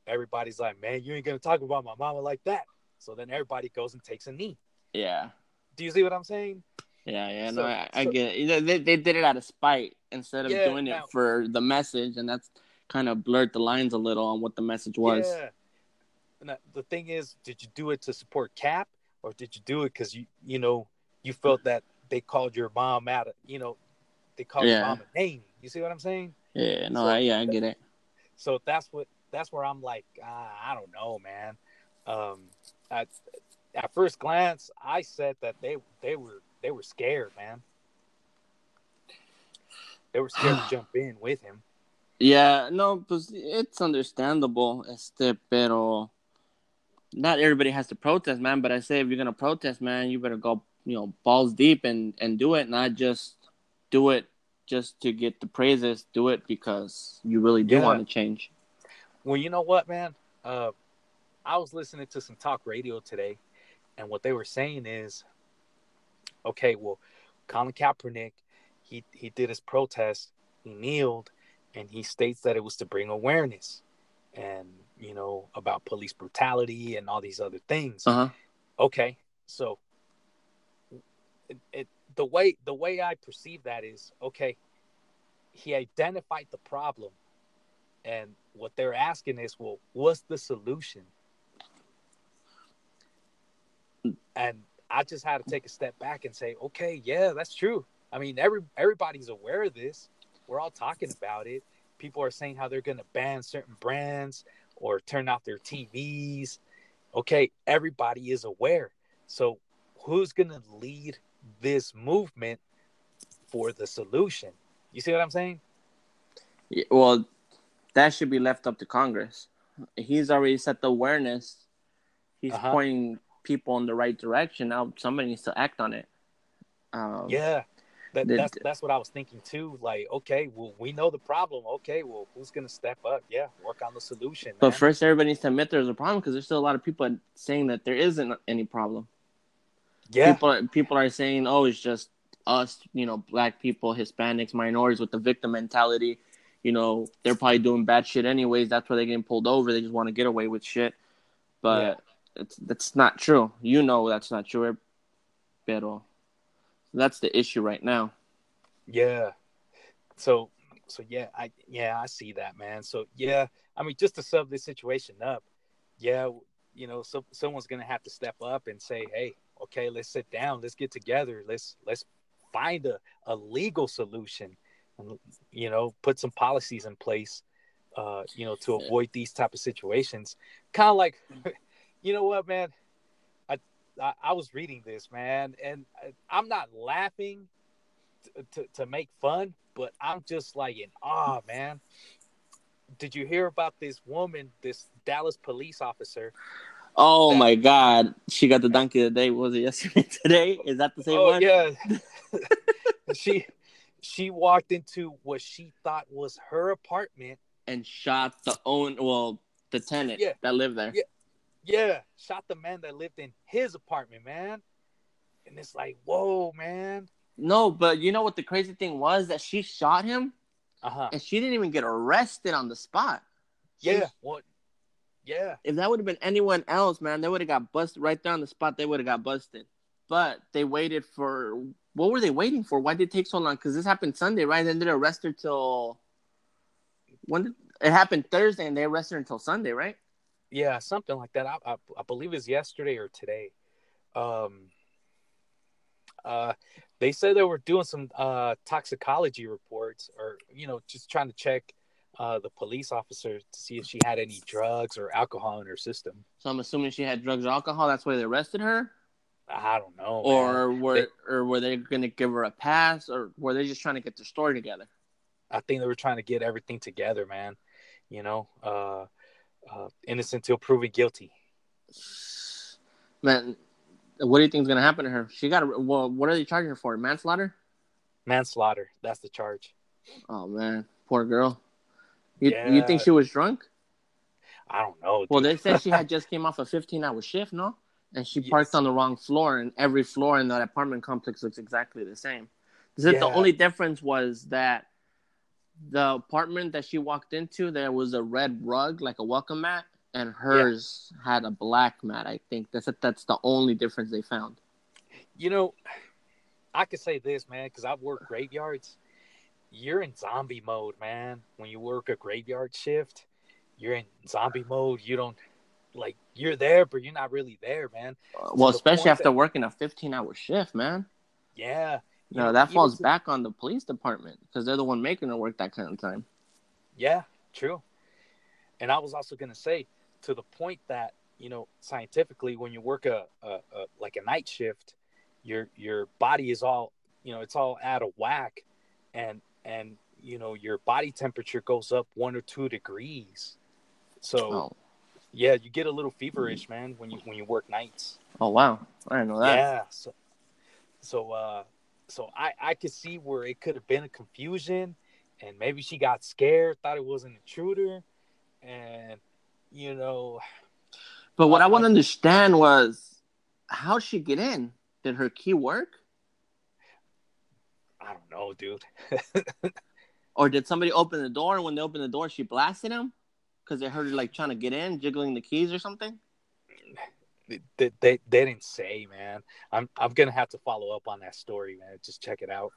everybody's like, man, you ain't to talk about my mama like that. So then everybody goes and takes a knee. Yeah. Do you see what I'm saying? Yeah, yeah, So- no, I, I get it. They, they did it out of spite instead of Yeah, doing it now- for the message, and that's kind of blurred the lines a little on what the message was. Yeah. And the- thing is, did you do it to support Cap or did you do it because you, you know, you felt that they called your mom out, of, you know, they called your mom a name. You see what I'm saying? Yeah, no, So- I, yeah, I get it. so that's what that's where I'm like, ah, I don't know, man. Um, at, at first glance, I said that they they were they were scared, man. They were scared to jump in with him. Yeah, no, pues it's understandable, este, pero not everybody has to protest, man. But I say if you're gonna protest, man, you better go, you know, balls deep and and do it, not just do it just to get the praises. Do it because you really do Yeah. want to change. Well, you know what, man? Uh, I was listening to some talk radio today, and what they were saying is, okay, well, Colin Kaepernick, he he did his protest, he kneeled, and he states that it was to bring awareness, and you know about police brutality and all these other things. Uh huh. Okay, so it, it, the way the way I perceive that is okay. He identified the problem, and what they're asking is, well, what's the solution? And I just had to take a step back and say, okay, yeah, that's true. I mean, every everybody's aware of this. We're all talking about it. People are saying how they're going to ban certain brands or turn off their TVs. Okay, everybody is aware. So, who's going to lead this movement for the solution? You see what I'm saying? Yeah, well, that should be left up to Congress. He's already set the awareness. He's Uh-huh. pointing people in the right direction. Now somebody needs to act on it. Um, Yeah. That, The- that's that's what I was thinking too. Like, okay, well, we know the problem. Okay, well, who's gonna step up? Yeah, work on the solution. But man. first, everybody needs to admit there's a problem because there's still a lot of people saying that there isn't any problem. yeah, People, people are saying, "Oh, it's just us, you know, black people, Hispanics, minorities with the victim mentality. You know, they're probably doing bad shit anyways. That's why they're getting pulled over. They just want to get away with shit." But it's that's not true. You know, that's not true. Pero that's the issue right now. yeah. So, so yeah, I yeah, I see that, man. So yeah, I mean, just to sum this situation up, yeah, you know, so someone's gonna have to step up and say, hey, okay, let's sit down, let's get together, let's let's find a, a legal solution, and you know, put some policies in place, uh, you know, to avoid these type of situations. Kind of like, you know what, man, I, I I was reading this, man, and I- I'm not laughing to, to, to make fun, but I'm just like in awe, man. Did you hear about this woman, this Dallas police officer? Oh That- my God, she got the donkey today. Was it yesterday? Today is that the same oh one? yeah, she she walked into what she thought was her apartment. And shot the own, well, the tenant Yeah. that lived there. Yeah. Yeah, shot the man that lived in his apartment, man. And it's like, whoa, man. No, but you know what the crazy thing was that she shot him Uh huh. and she didn't even get arrested on the spot. She- Yeah. What? Yeah. If that would have been anyone else, man, they would have got busted right there on the spot. They would have got busted. But they waited for what were they waiting for? Why did it take so long? Because this happened Sunday, right? Then they arrest her till when did it happened Thursday, and they arrested her until Sunday, right? Yeah, something like that. I, I, I believe yesterday or today. Um, uh, they said they were doing some uh, toxicology reports, or you know, just trying to check uh, the police officer to see if she had any drugs or alcohol in her system. So I'm assuming she had drugs or alcohol. That's why they arrested her. I don't know. Or man. were They- or were they going to give her a pass, or were they just trying to get their story together? I think they were trying to get everything together, man. You know, uh, uh, innocent till proven guilty. Man, what do you think is going to happen to her? She got. Well, what are they charging her for? Manslaughter? Manslaughter. That's the charge. Oh man, poor girl. You you think she was drunk? I don't know. Well, they said she had just came off a 15 hour shift, no? And she Yes. parked on the wrong floor, and every floor in that apartment complex looks exactly the same. They said the only difference was that the apartment that she walked into, there was a red rug, like a welcome mat, and hers had a black mat. I think that's that's the only difference they found. you know, I could say this, man, because I've worked graveyards. You're in zombie mode, man. When you work a graveyard shift, you're in zombie mode. You don't like you're there, but you're not really there, man. Uh, well, especially after that- working a 15 hour shift, man. Yeah. Know, that falls to- back on the police department because they're the one making her work that kind of time. Yeah, true. And I was also gonna say to the point that you know scientifically, when you work a, a, a like a night shift, your your body is all you know it's all out of whack, and and you know your body temperature goes up one or two degrees. So Oh, yeah, you get a little feverish, man, when you when you work nights. oh wow. I didn't know that. Yeah. So so uh so I I could see where it could have been a confusion and maybe she got scared, thought it was an intruder and you know But what Uh, I want to understand was how'd she get in? Did her key work? I don't know, dude. Or did somebody open the door and when they opened the door she blasted him? Because they heard her like trying to get in, jiggling the keys or something? They, they, they didn't say, man. I'm I'm gonna have to follow up on that story, man. Just check it out.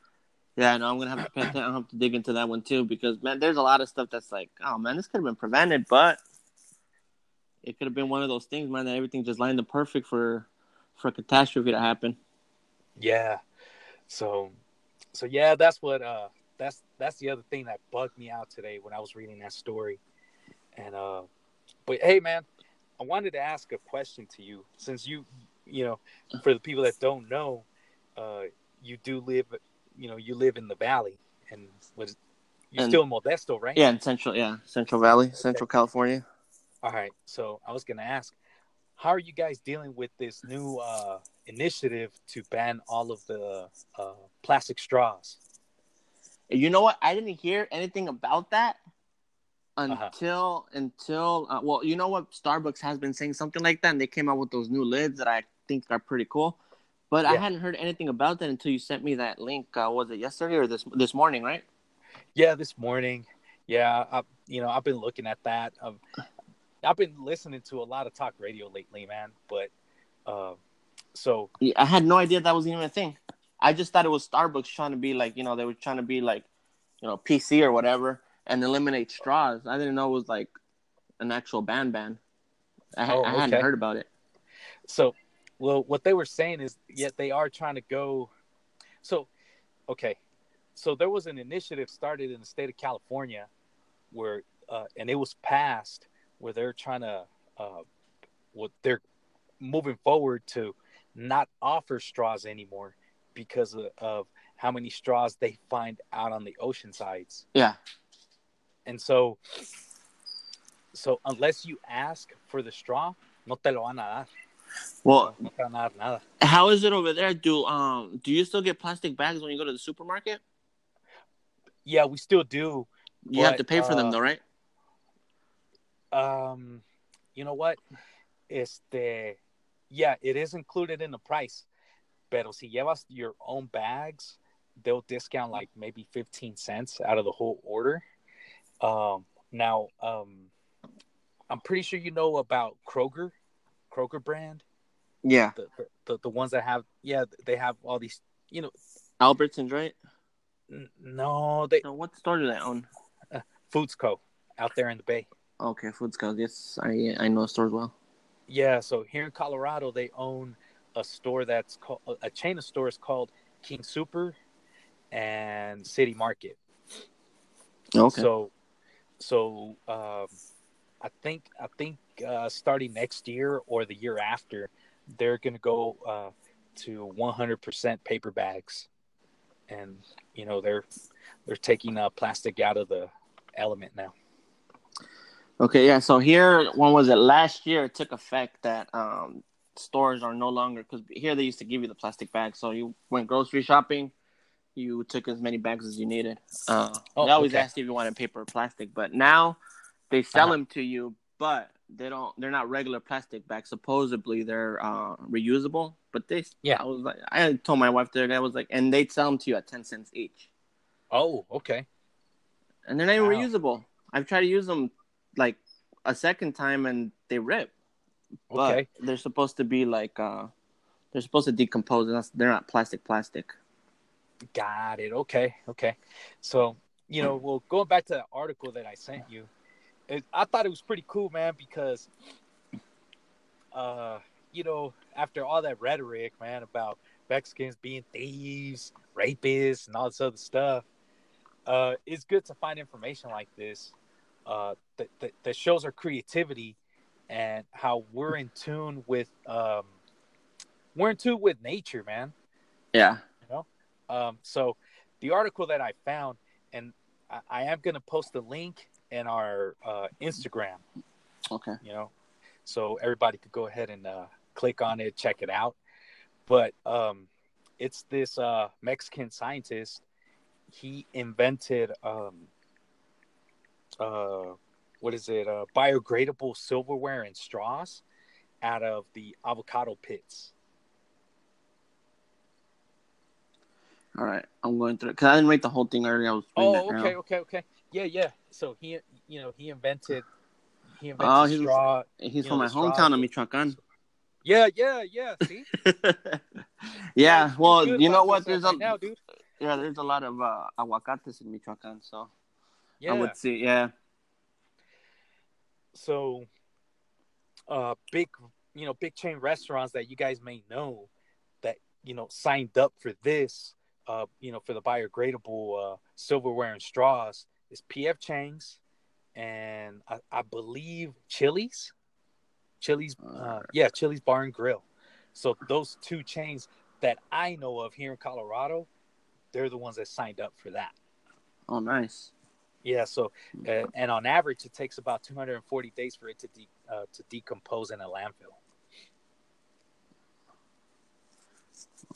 Yeah, no, I'm gonna have to pay attention. I'll have to dig into that one too because man, there's a lot of stuff that's like, oh man, this could have been prevented, but it could have been one of those things, man, that everything just lined up perfect for for a catastrophe to happen. Yeah. So so yeah, that's what uh that's that's the other thing that bugged me out today when I was reading that story. And uh but hey man, I wanted to ask a question to you since you you know, for the people that don't know, uh you do live you know, you live in the valley and was you're And- still in Modesto, right? Yeah, in Central, yeah, Central Valley, Central California. All right. So I was gonna ask, how are you guys dealing with this new uh initiative to ban all of the uh plastic straws? You know what? I didn't hear anything about that Uh-huh. until until uh, well, you know what? Starbucks has been saying something like that, and they came out with those new lids that I think are pretty cool. But I hadn't heard anything about that until you sent me that link. Uh, was it yesterday or this this morning? Right? Yeah, this morning. Yeah, I, you know, I've been looking at that. Um, I've been listening to a lot of talk radio lately, man. But uh, so Yeah, I had no idea that was even a thing. I just thought it was Starbucks trying to be like you know they were trying to be like you know PC or whatever and eliminate straws. I didn't know it was like an actual ban ban. I, Oh, I hadn't heard about it. so well, what they were saying is, yet they are trying to go. So, okay, so there was an initiative started in the state of California, where uh, and it was passed where they're trying to, uh, what they're moving forward to not offer straws anymore because of, of how many straws they find out on the ocean sides. Yeah. And so, so unless you ask for the straw, no te lo van a dar. Well, No te van a dar nada. How is it over there? Do um do you still get plastic bags when you go to the supermarket? Yeah, we still do. You have to pay for them uh, though, right? Um, you know what? Este, yeah, it is included in the price. Pero si llevas your own bags, they'll discount like maybe 15 cents out of the whole order. Um, now, um, I'm pretty sure you know about Kroger, Kroger brand. Yeah. the, the the ones that have yeah they have all these you know Albertsons, right? N- No, they No, what store do they own? Foods Co. out there in the Bay. Okay, Food Scouts. Yes, I I know the stores well. Yeah, so here in Colorado, they own a store that's called a chain of stores called King Soopers and City Market. Okay. So, so um, I think I think uh, starting next year or the year after, they're gonna go uh, to 100% paper bags, and you know they're they're taking uh, plastic out of the element now. Okay, yeah. So here, when was it? Last year, it took effect that um, stores are no longer because here they used to give you the plastic bag. So you went grocery shopping, you took as many bags as you needed. Uh, Oh, they always okay. asked you if you wanted paper or plastic, but now they sell Uh-huh. them to you, but they don't. They're not regular plastic bags. Supposedly they're uh, reusable, but they. Yeah. I was like, I told my wife the other day, I was like, and they sell them to you at ten cents each, Oh, okay. and they're not even Wow. reusable. I've tried to use them like a second time, and they rip. but Okay. they're supposed to be like uh they're supposed to decompose and that's, they're not plastic plastic Got it. Okay. Okay. So, you know, well, going back to the article that I sent you, it, I thought it was pretty cool, man, because, uh, you know, after all that rhetoric, man, about Mexicans being thieves, rapists, and all this other stuff, uh, it's good to find information like this uh, that, that, that shows our creativity and how we're in tune with, um, we're in tune with nature, man. yeah Um, so the article that I found, and I, I am going to post the link in our uh, Instagram, okay you know, so everybody could go ahead and uh, click on it, check it out. But um, it's this uh, Mexican scientist. He invented, um, uh, what is it, uh, biodegradable silverware and straws out of the avocado pits. All right i'm going through because i didn't read the whole thing earlier i was Oh, it now. okay, okay, okay. Yeah, yeah. So he, you know, he invented, he invented Oh, he's- straw. he's from know, my hometown of michoacan Yeah, yeah, yeah. See, yeah well you know what there's a right now, dude. yeah there's a lot of uh aguacates in michoacan so Yeah. i would see yeah So, uh, big, you know, big chain restaurants that you guys may know that you know signed up for this, uh, you know, for the biodegradable uh, silverware and straws is PF Chang's, and I, I believe Chili's, Chili's, uh, yeah, Chili's Bar and Grill. So those two chains that I know of here in Colorado, they're the ones that signed up for that. oh nice Yeah. So, uh, and on average, it takes about 240 days for it to de- uh, to decompose in a landfill.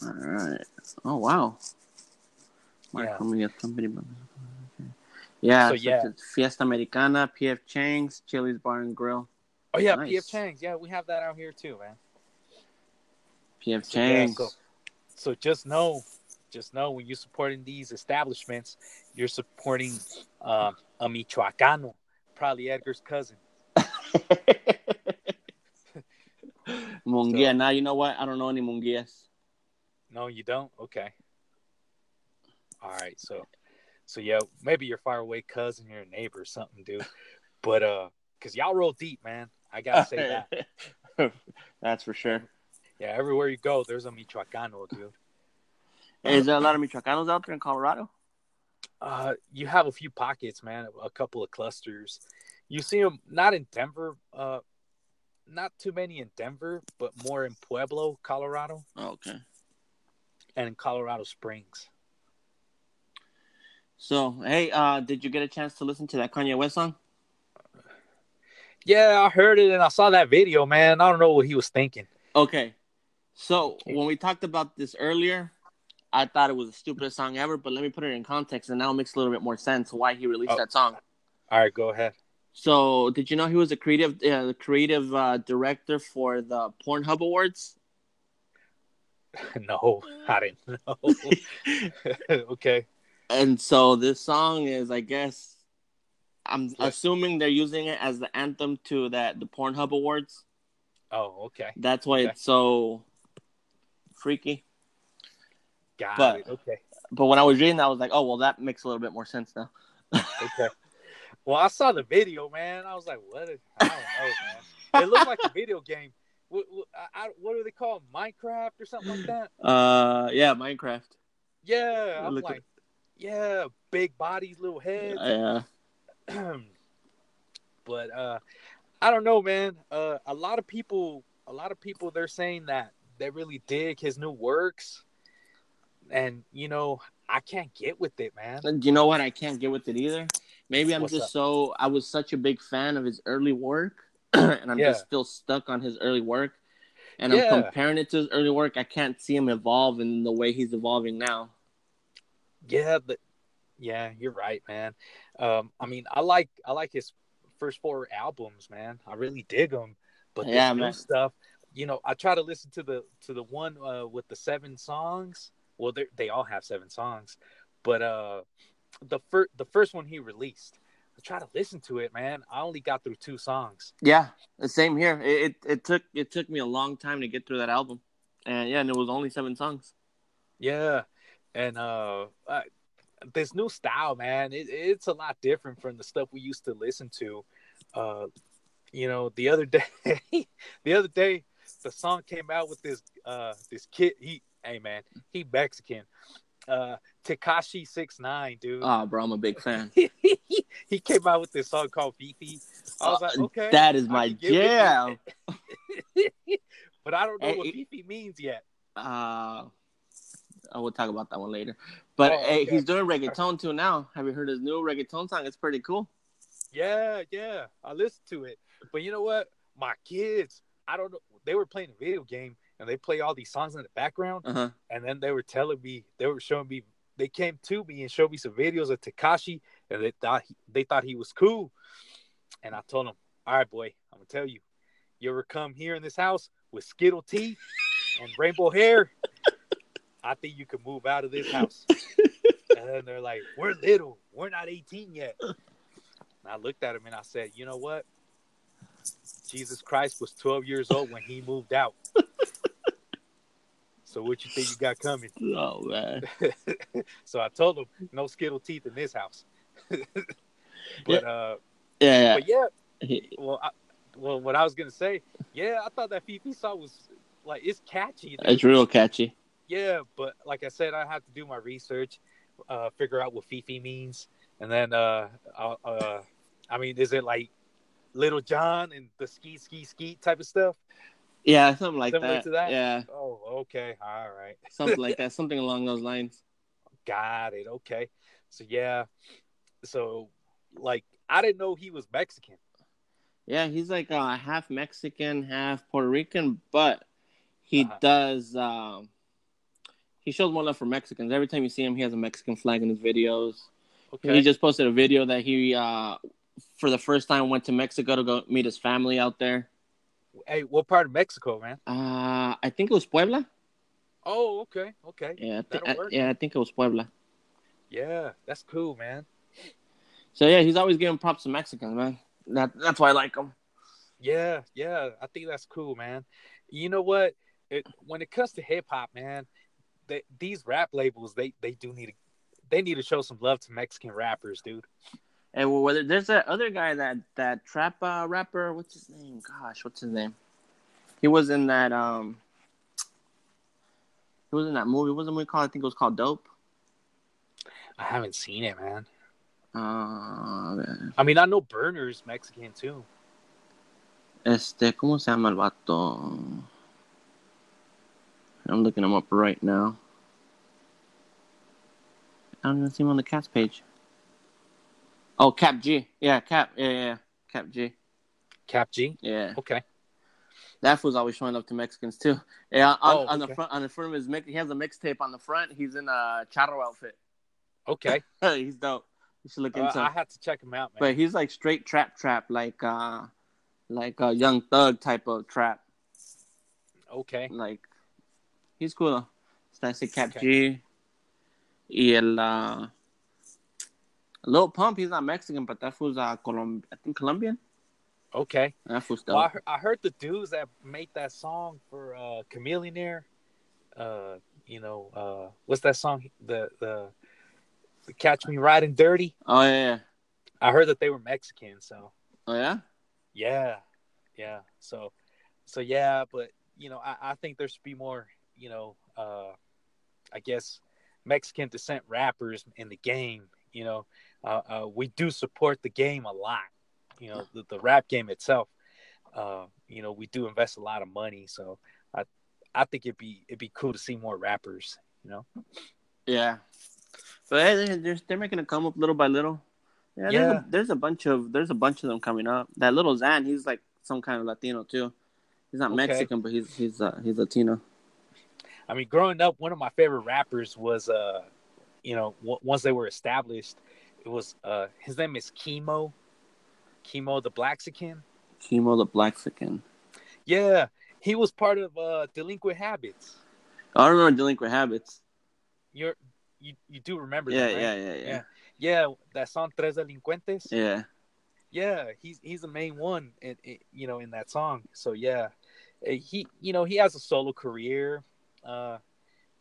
all right oh wow Yeah. Company. Yeah, So, yeah. Fiesta Americana, PF Chang's, Chili's Bar and Grill, Oh yeah, Nice. PF Chang's. Yeah, we have that out here too, man. PF So, yeah, Chang's. so, so just know, just know when you're supporting these establishments, you're supporting um, a Michoacano, probably Edgar's cousin. Munguia. So- now you know what? I don't know any Munguias. No, you don't. Okay. All right. So, so yeah, maybe your faraway cousin, your neighbor, or something, dude. But uh, cause y'all roll deep, man. I gotta say that. That's for sure. Yeah, everywhere you go, there's a Michoacano, dude. Is there a lot of Michoacanos out there in Colorado? Uh, you have a few pockets, man. A couple of clusters. You see them not in Denver. Uh, not too many in Denver, but more in Pueblo, Colorado, Oh, okay. and in Colorado Springs. So, hey, uh, did you get a chance to listen to that Kanye West song? Yeah, I heard it and I saw that video, man. I don't know what he was thinking. Okay. So, when we talked about this earlier, I thought it was the stupidest song ever, but let me put it in context and now it makes a little bit more sense why he released Oh. that song. All right, go ahead. So, did you know he was a creative uh, the creative uh, director for the Pornhub Awards? no, I didn't know. okay. And so this song is, I guess, I'm Yeah. assuming they're using it as the anthem to that the Pornhub Awards. Oh, okay. That's why Okay. it's so freaky. Got But- it. Okay. but when I was reading, that, I was like, oh well, that makes a little bit more sense now. Okay. Well, I saw the video, man. I was like, what? Is, I don't know, man. It looked like a video game. What, what, I, what do they call it? Minecraft or something like that? Uh, yeah, Minecraft. Yeah, I'm like, yeah, big bodies, little heads. Yeah, but uh, I don't know, man. Uh, a lot of people, a lot of people, they're saying that they really dig his new works, and you know, I can't get with it, man. And you know what? I can't get with it either. Maybe I'm What's just up? so I was such a big fan of his early work, and I'm Yeah. just still stuck on his early work. And I'm comparing it to his early work. I can't see him evolve in the way he's evolving now. Yeah, but yeah, you're right, man. Um, I mean, I like I like his first four albums, man. I really dig them. But this Yeah, new man. stuff, you know, I try to listen to the to the one uh, with the seven songs. Well, they they all have seven songs, but uh, the first the first one he released, I try to listen to it, man. I only got through two songs. Yeah, the same here. It, it it took it took me a long time to get through that album, and yeah, and it was only seven songs. Yeah, and uh, uh this new style, man, it, it's a lot different from the stuff we used to listen to. Uh, you know, the other day, the other day, the song came out with this uh this kid. He, hey man, he Mexican. Uh, Tekashi six nine, dude. Oh, bro, I'm a big fan. he came out with this song called FEFE. I was like, Uh, okay, that is my can get with it. jam. but I don't know Hey, what FEFE means yet. Uh, I will talk about that one later. But Oh, hey, okay. he's doing reggaeton too now. Have you heard his new reggaeton song? It's pretty cool. Yeah, yeah. I listened to it. But you know what? My kids, I don't know. They were playing a video game and they play all these songs in the background. Uh huh. And then they were telling me, they were showing me, they came to me and showed me some videos of Tekashi and they thought he, they thought he was cool. And I told them, all right, boy, I'm to tell you, you ever come here in this house with Skittle teeth and rainbow hair? I think you can move out of this house. and then they're like, we're little. We're not 18 yet. And I looked at him and I said, you know what? Jesus Christ was 12 years old when he moved out. so what you think you got coming? Oh man. so I told him, no skittle teeth in this house. but uh Yeah, yeah. but yeah, well I, well what I was gonna say, yeah, I thought that FEFE song was like it's catchy. It's real catchy. Yeah, but like I said, I have to do my research, uh, figure out what FEFE means, and then uh, uh, I mean, is it like Lil Jon and the ski ski ski type of stuff? Yeah, something like Similar that. to that? Yeah, Oh, okay, all right, something like that. Something along those lines. got it. Okay, so yeah, so like I didn't know he was Mexican. Yeah, he's like uh, half Mexican, half Puerto Rican, but he Uh-huh. does. Um, he shows more love for Mexicans. Every time you see him, he has a Mexican flag in his videos. Okay, He just posted a video that he, uh, for the first time, went to Mexico to go meet his family out there. hey, what part of Mexico, man? Uh, I think it was Puebla. Oh, okay, okay, Yeah, I That'll I- yeah, I think it was Puebla. yeah, that's cool, man. So yeah, he's always giving props to Mexicans, man. That that's why I like him. Yeah, yeah, I think that's cool, man. You know what? It, when it comes to hip hop, man, they, these rap labels they they do need to they need to show some love to Mexican rappers, dude. And well, whether there's that other guy that that trap uh, rapper, what's his name? Gosh, what's his name? He was in that um. He was in that movie. What was the movie called? I think it was called Dope. I haven't seen it, man. Uh, I mean, I know Burner's Mexican too. este, ¿cómo se llama el vato? I'm looking him up right now. I don't even see him on the cast page. Oh, Kap G. Yeah, Kap. Yeah, yeah. Kap G. Kap G. Yeah. Okay. That fool's always showing up to Mexicans too. Yeah, on, Oh, on the front, on the front of his mix, he has a mixtape on the front. He's in a charro outfit. Okay. he's dope. You should look Uh, into. I have to check him out, man. But he's like straight trap, trap, like uh, like a young thug type of trap. Okay. Like, he's cool. Está ese Kap Okay. G. Y el uh, Lil Pump, he's not Mexican, but that fool's uh, Colom- I think Colombian. Okay. That fool's dope. Well, I, heard, I heard the dudes that made that song for uh, Chamillionaire. Uh, you know, uh, what's that song? The the, the Catch Me Riding Dirty. Oh yeah. I heard that they were Mexican, so Oh yeah. yeah, yeah. So, so yeah, but you know, I, I think there should be more, you know, uh, I guess Mexican descent rappers in the game. You know, uh, uh, we do support the game a lot. You know, the, the rap game itself. Uh, you know, we do invest a lot of money, so I, I think it'd be it'd be cool to see more rappers. You know. Yeah. But hey, they're, they're, making it come up little by little. Yeah, There's, Yeah. a, there's a bunch of there's a bunch of them coming up. That little Xan, he's like some kind of Latino too. He's not Okay. Mexican, but he's he's uh, he's Latino. I mean, growing up, one of my favorite rappers was, uh, you know, w- once they were established, it was uh, his name is Kemo, Kemo the Blaxican. Chemo the Blaxican. Yeah, he was part of uh, Delinquent Habits. I remember Delinquent Habits. You're you you do remember Yeah, that, right? yeah, yeah, yeah, Yeah. Yeah, that song Tres Delincuentes. yeah. Yeah, he's he's the main one, in, in, you know, in that song. So yeah, Uh, he you know he has a solo career. Uh,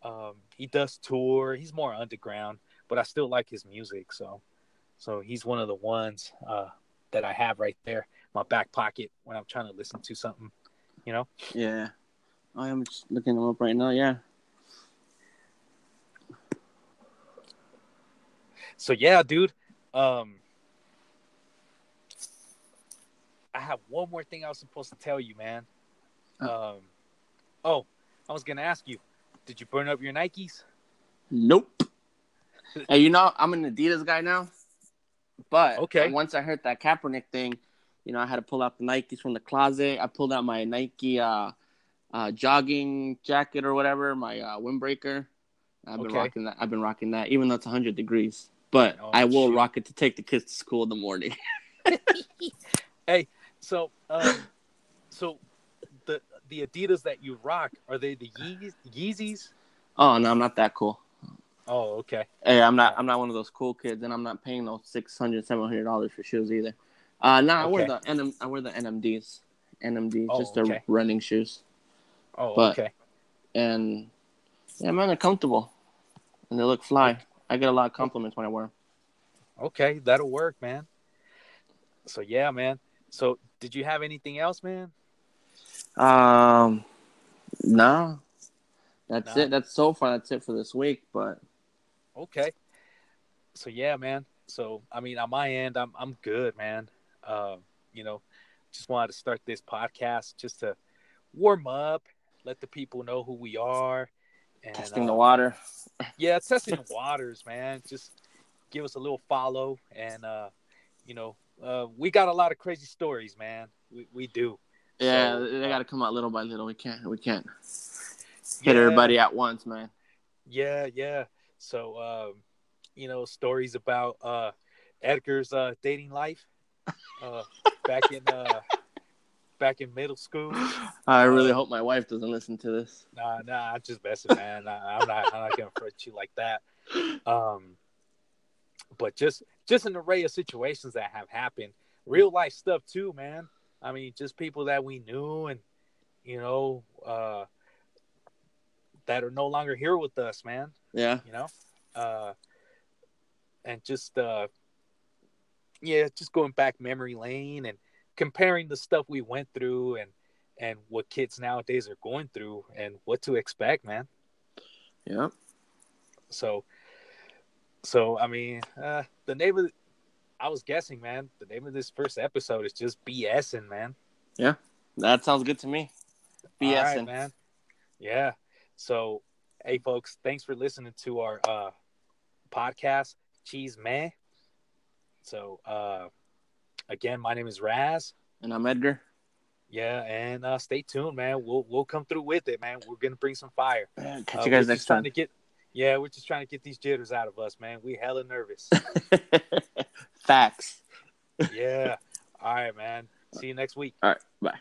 um, he does tour. He's more underground, but I still like his music. So, so he's one of the ones uh, that I have right there, in my back pocket when I'm trying to listen to something. You know. Yeah. Oh, I'm just looking them up right now. Yeah. So yeah, dude. Um, I have one more thing I was supposed to tell you, man. Um, oh, I was gonna ask you, did you burn up your Nikes? Nope. hey, you know I'm an Adidas guy now, but Okay. Once I heard that Kaepernick thing, you know I had to pull out the Nikes from the closet. I pulled out my Nike uh, uh, jogging jacket or whatever, my uh, windbreaker. I've been Okay. rocking that. I've been rocking that, even though it's 100 degrees. But Oh, I will shoot. rock it to take the kids to school in the morning. Hey, so, um, so the Adidas that you rock are they the Yeezys? Yeezys? oh no, I'm not that cool. Oh, okay. Hey, I'm not. I'm not one of those cool kids, and I'm not paying those 600 700 dollars for shoes either. Uh, no, I wear the NM, I wear the NMDs, NMDs, Oh, just the okay. running shoes, Oh, But- okay. and yeah, man, they're comfortable, and they look fly. I get a lot of compliments when I wear them. Okay, that'll work, man. So yeah, man. So did you have anything else, man? Um, no, that's No. it. That's so far. That's it for this week. But Okay. So yeah, man. So I mean, on my end, I'm I'm good, man. Um, you know, just wanted to start this podcast just to warm up, let the people know who we are, and testing the uh, water. yeah, testing the waters, man. Just give us a little follow, and uh, you know, uh, we got a lot of crazy stories, man. We we do. Yeah, so, they got to come out little by little. We can't. We can't hit Yeah. everybody at once, man. Yeah, yeah. So, um, you know, stories about uh, Edgar's uh, dating life uh, back in uh, back in middle school. I really Uh, hope my wife doesn't listen to this. Nah, nah, I'm just messing, man. I, I'm not, I'm not gonna front you like that. Um, but just just an array of situations that have happened, real life stuff too, man. I mean, just people that we knew and you know uh, that are no longer here with us, man. Yeah. you know uh and just uh yeah just going back memory lane and comparing the stuff we went through and and what kids nowadays are going through and what to expect man Yeah. so so i mean uh the name of i was guessing man the name of this first episode is just bsing man Yeah, That sounds good to me. All right, BSing. man. Yeah. So, hey, folks, thanks for listening to our uh, podcast, Cheese Man. So, uh, again, my name is Raz. And I'm Edgar. Yeah, and uh, stay tuned, man. We'll we'll come through with it, man. We're gonna bring some fire. Uh, catch you guys next time. get, yeah, we're just trying to get these jitters out of us, man. We hella nervous. Facts. yeah. All right, man. See you next week. All right. Bye.